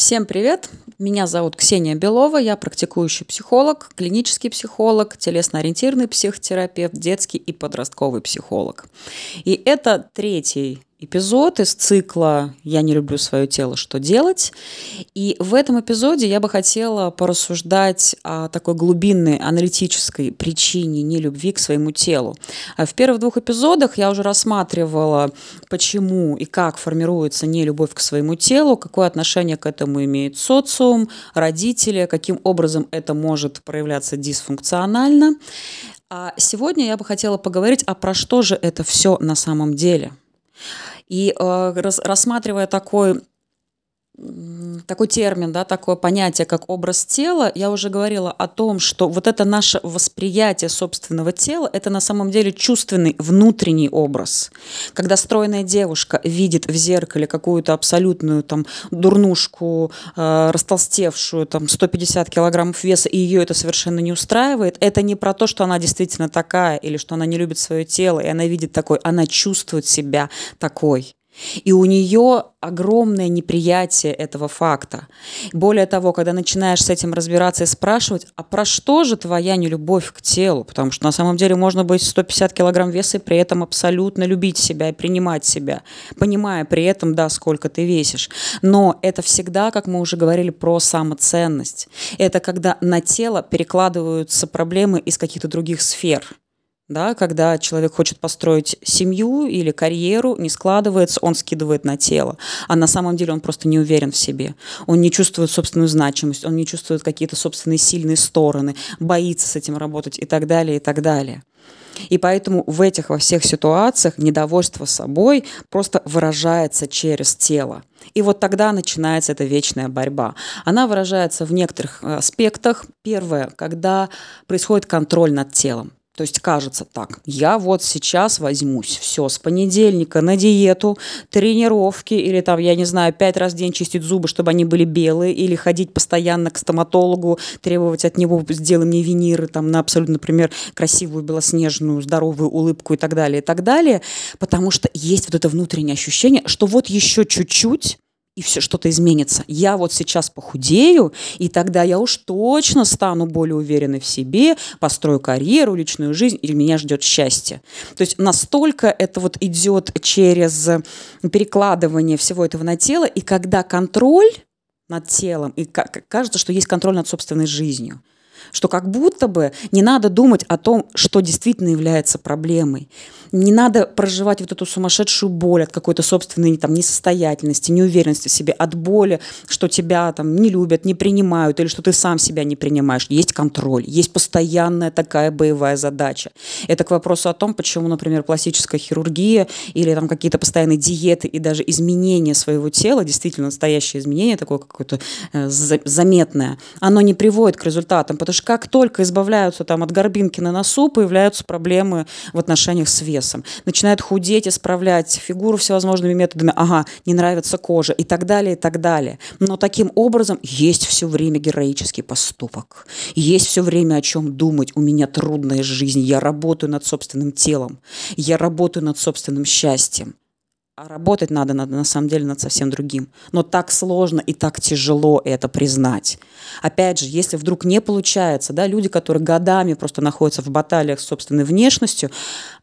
Всем привет! Меня зовут Ксения Белова, я практикующий психолог, клинический психолог, телесно-ориентированный психотерапевт, детский и подростковый психолог. И это третий эпизод из цикла «Я не люблю свое тело. Что делать?». И в этом эпизоде я бы хотела порассуждать о такой глубинной аналитической причине нелюбви к своему телу. А в первых двух эпизодах я уже рассматривала, почему и как формируется нелюбовь к своему телу, какое отношение к этому имеет социум, родители, каким образом это может проявляться дисфункционально. А сегодня я бы хотела поговорить, а про что же это все на самом деле – и э, рассматривая такой такой термин, да, такое понятие, как образ тела, я уже говорила о том, что вот это наше восприятие собственного тела, это на самом деле чувственный внутренний образ. Когда стройная девушка видит в зеркале какую-то абсолютную там дурнушку, э, растолстевшую, там 150 килограммов веса, и ее это совершенно не устраивает, это не про то, что она действительно такая, или что она не любит свое тело, и она видит такой, она чувствует себя такой. И у нее огромное неприятие этого факта. Более того, когда начинаешь с этим разбираться и спрашивать, а про что же твоя нелюбовь к телу? Потому что на самом деле можно быть 150 килограмм веса и при этом абсолютно любить себя и принимать себя, понимая при этом, да, сколько ты весишь. Но это всегда, как мы уже говорили, про самоценность. Это когда на тело перекладываются проблемы из каких-то других сфер да, когда человек хочет построить семью или карьеру, не складывается, он скидывает на тело. А на самом деле он просто не уверен в себе. Он не чувствует собственную значимость, он не чувствует какие-то собственные сильные стороны, боится с этим работать и так далее, и так далее. И поэтому в этих во всех ситуациях недовольство собой просто выражается через тело. И вот тогда начинается эта вечная борьба. Она выражается в некоторых э, аспектах. Первое, когда происходит контроль над телом. То есть кажется так, я вот сейчас возьмусь, все, с понедельника на диету, тренировки или там, я не знаю, пять раз в день чистить зубы, чтобы они были белые, или ходить постоянно к стоматологу, требовать от него, сделай мне виниры там на абсолютно, например, красивую, белоснежную, здоровую улыбку и так далее, и так далее, потому что есть вот это внутреннее ощущение, что вот еще чуть-чуть, и все что-то изменится. Я вот сейчас похудею, и тогда я уж точно стану более уверенной в себе, построю карьеру, личную жизнь, и меня ждет счастье. То есть настолько это вот идет через перекладывание всего этого на тело, и когда контроль над телом, и кажется, что есть контроль над собственной жизнью что как будто бы не надо думать о том, что действительно является проблемой. Не надо проживать вот эту сумасшедшую боль от какой-то собственной там, несостоятельности, неуверенности в себе, от боли, что тебя там не любят, не принимают, или что ты сам себя не принимаешь. Есть контроль, есть постоянная такая боевая задача. Это к вопросу о том, почему, например, пластическая хирургия или там какие-то постоянные диеты и даже изменения своего тела, действительно настоящее изменение, такое какое-то э, заметное, оно не приводит к результатам, потому что как только избавляются там от горбинки на носу, появляются проблемы в отношениях с весом начинает худеть, исправлять фигуру всевозможными методами, ага, не нравится кожа и так далее, и так далее. Но таким образом есть все время героический поступок, есть все время о чем думать. У меня трудная жизнь, я работаю над собственным телом, я работаю над собственным счастьем. А работать надо, надо на самом деле над совсем другим. Но так сложно и так тяжело это признать. Опять же, если вдруг не получается, да, люди, которые годами просто находятся в баталиях с собственной внешностью,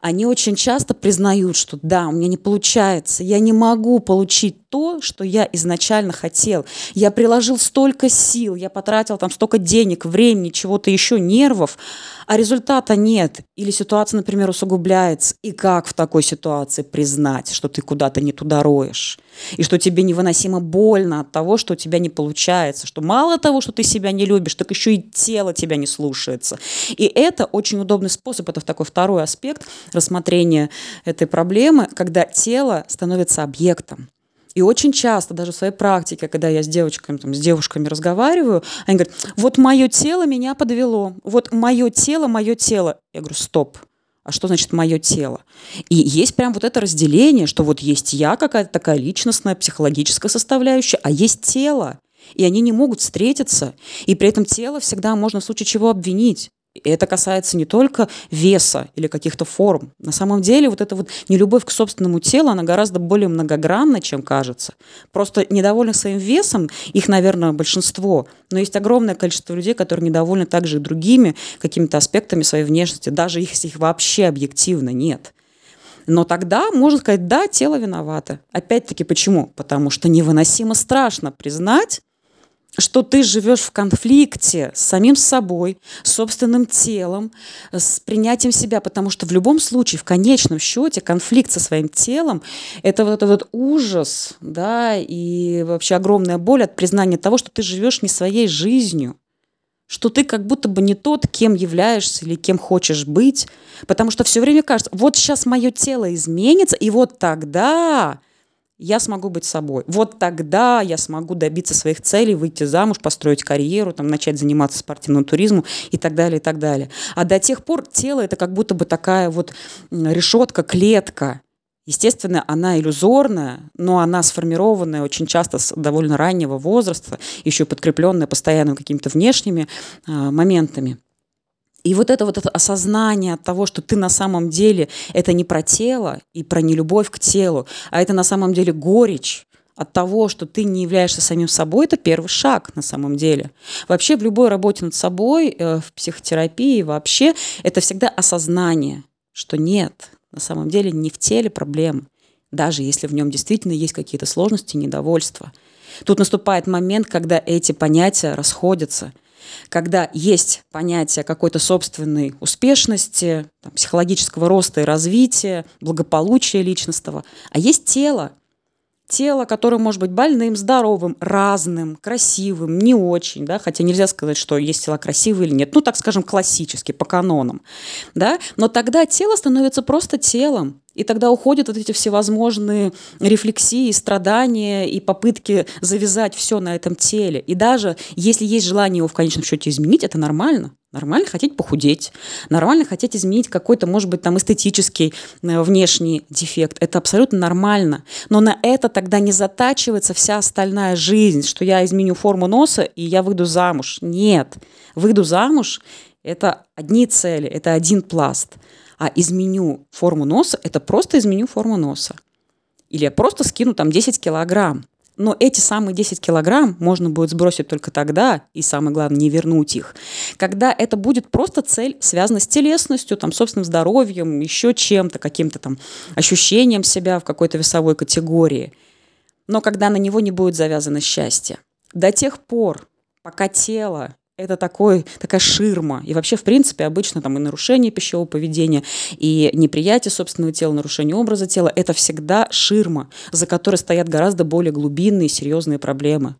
они очень часто признают, что да, у меня не получается, я не могу получить то, что я изначально хотел. Я приложил столько сил, я потратил там столько денег, времени, чего-то еще, нервов, а результата нет. Или ситуация, например, усугубляется. И как в такой ситуации признать, что ты куда-то не туда роешь? И что тебе невыносимо больно от того, что у тебя не получается, что мало того, что ты себя не любишь, так еще и тело тебя не слушается. И это очень удобный способ, это такой второй аспект рассмотрения этой проблемы, когда тело становится объектом. И очень часто, даже в своей практике, когда я с девочками, там, с девушками разговариваю, они говорят, вот мое тело меня подвело, вот мое тело, мое тело. Я говорю, стоп, а что значит мое тело? И есть прям вот это разделение, что вот есть я, какая-то такая личностная, психологическая составляющая, а есть тело. И они не могут встретиться. И при этом тело всегда можно в случае чего обвинить. И это касается не только веса или каких-то форм. На самом деле вот эта вот нелюбовь к собственному телу, она гораздо более многогранна, чем кажется. Просто недовольны своим весом, их, наверное, большинство, но есть огромное количество людей, которые недовольны также и другими какими-то аспектами своей внешности, даже если их вообще объективно нет. Но тогда можно сказать, да, тело виновато. Опять-таки, почему? Потому что невыносимо страшно признать, что ты живешь в конфликте с самим собой, с собственным телом, с принятием себя, потому что в любом случае, в конечном счете, конфликт со своим телом – это вот этот вот ужас, да, и вообще огромная боль от признания того, что ты живешь не своей жизнью, что ты как будто бы не тот, кем являешься или кем хочешь быть, потому что все время кажется, вот сейчас мое тело изменится, и вот тогда я смогу быть собой. Вот тогда я смогу добиться своих целей, выйти замуж, построить карьеру, там, начать заниматься спортивным туризмом и так далее, и так далее. А до тех пор тело это как будто бы такая вот решетка, клетка. Естественно, она иллюзорная, но она сформированная очень часто с довольно раннего возраста, еще подкрепленная постоянно какими-то внешними э, моментами. И вот это вот это осознание того, что ты на самом деле это не про тело и про нелюбовь к телу, а это на самом деле горечь от того, что ты не являешься самим собой, это первый шаг на самом деле. Вообще в любой работе над собой, э, в психотерапии вообще, это всегда осознание, что нет, на самом деле не в теле проблемы, даже если в нем действительно есть какие-то сложности, недовольства. Тут наступает момент, когда эти понятия расходятся – когда есть понятие какой-то собственной успешности, там, психологического роста и развития, благополучия личностного, а есть тело, тело, которое может быть больным, здоровым, разным, красивым, не очень, да, хотя нельзя сказать, что есть тела красивые или нет, ну, так скажем, классически, по канонам, да, но тогда тело становится просто телом, и тогда уходят вот эти всевозможные рефлексии, страдания и попытки завязать все на этом теле. И даже если есть желание его в конечном счете изменить, это нормально. Нормально хотеть похудеть, нормально хотеть изменить какой-то, может быть, там эстетический э, внешний дефект. Это абсолютно нормально. Но на это тогда не затачивается вся остальная жизнь, что я изменю форму носа и я выйду замуж. Нет. Выйду замуж – это одни цели, это один пласт – а изменю форму носа, это просто изменю форму носа. Или я просто скину там 10 килограмм. Но эти самые 10 килограмм можно будет сбросить только тогда, и самое главное, не вернуть их, когда это будет просто цель, связана с телесностью, там, собственным здоровьем, еще чем-то, каким-то там ощущением себя в какой-то весовой категории. Но когда на него не будет завязано счастье. До тех пор, пока тело это такой, такая ширма. И вообще, в принципе, обычно там и нарушение пищевого поведения, и неприятие собственного тела, нарушение образа тела – это всегда ширма, за которой стоят гораздо более глубинные, серьезные проблемы.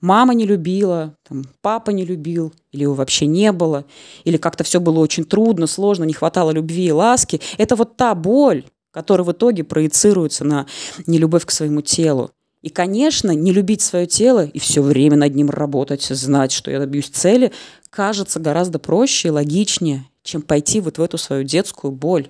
Мама не любила, там, папа не любил, или его вообще не было, или как-то все было очень трудно, сложно, не хватало любви и ласки. Это вот та боль, которая в итоге проецируется на нелюбовь к своему телу. И, конечно, не любить свое тело и все время над ним работать, знать, что я добьюсь цели, кажется гораздо проще и логичнее, чем пойти вот в эту свою детскую боль,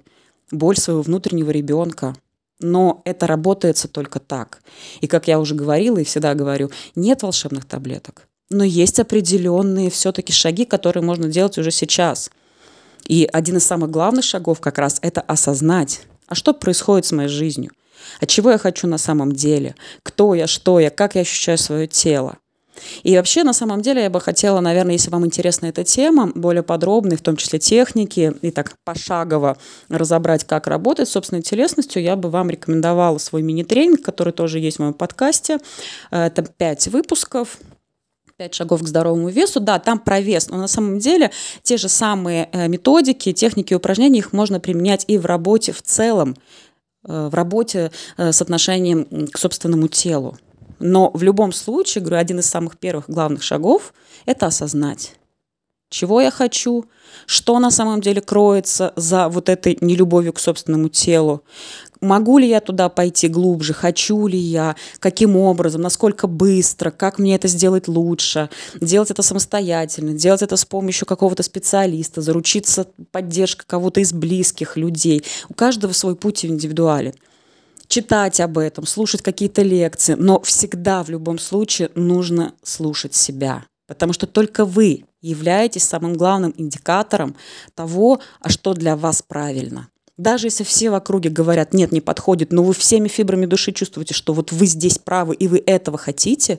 боль своего внутреннего ребенка. Но это работается только так. И, как я уже говорила и всегда говорю, нет волшебных таблеток. Но есть определенные все-таки шаги, которые можно делать уже сейчас. И один из самых главных шагов как раз это осознать, а что происходит с моей жизнью – а чего я хочу на самом деле, кто я, что я, как я ощущаю свое тело. И вообще, на самом деле, я бы хотела, наверное, если вам интересна эта тема, более подробной, в том числе техники, и так пошагово разобрать, как работать с собственной телесностью, я бы вам рекомендовала свой мини-тренинг, который тоже есть в моем подкасте. Это пять выпусков, пять шагов к здоровому весу. Да, там про вес, но на самом деле те же самые э, методики, техники упражнений, их можно применять и в работе в целом. Э, в работе э, с отношением к собственному телу. Но в любом случае, говорю, один из самых первых главных шагов – это осознать, чего я хочу, что на самом деле кроется за вот этой нелюбовью к собственному телу, могу ли я туда пойти глубже, хочу ли я, каким образом, насколько быстро, как мне это сделать лучше, делать это самостоятельно, делать это с помощью какого-то специалиста, заручиться поддержкой кого-то из близких людей. У каждого свой путь индивидуален. Читать об этом, слушать какие-то лекции, но всегда в любом случае нужно слушать себя, потому что только вы являетесь самым главным индикатором того, а что для вас правильно. Даже если все в округе говорят, нет, не подходит, но вы всеми фибрами души чувствуете, что вот вы здесь правы и вы этого хотите,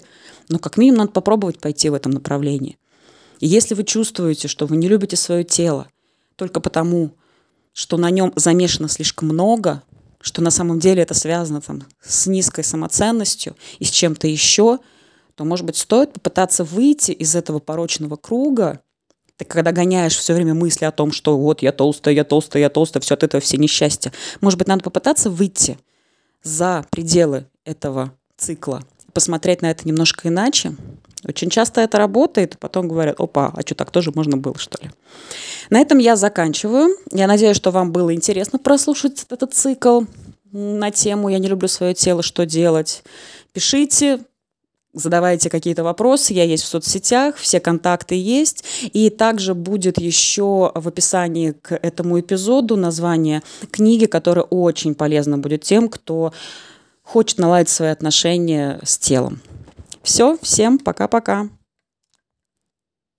ну, как минимум, надо попробовать пойти в этом направлении. И если вы чувствуете, что вы не любите свое тело только потому, что на нем замешано слишком много, что на самом деле это связано там, с низкой самоценностью и с чем-то еще, то, может быть, стоит попытаться выйти из этого порочного круга ты когда гоняешь все время мысли о том, что вот я толстая, я толстая, я толстая, все от этого все несчастья, может быть, надо попытаться выйти за пределы этого цикла, посмотреть на это немножко иначе. Очень часто это работает, потом говорят, опа, а что, так тоже можно было, что ли? На этом я заканчиваю. Я надеюсь, что вам было интересно прослушать этот цикл на тему «Я не люблю свое тело, что делать?». Пишите, задавайте какие-то вопросы, я есть в соцсетях, все контакты есть. И также будет еще в описании к этому эпизоду название книги, которая очень полезна будет тем, кто хочет наладить свои отношения с телом. Все, всем пока-пока.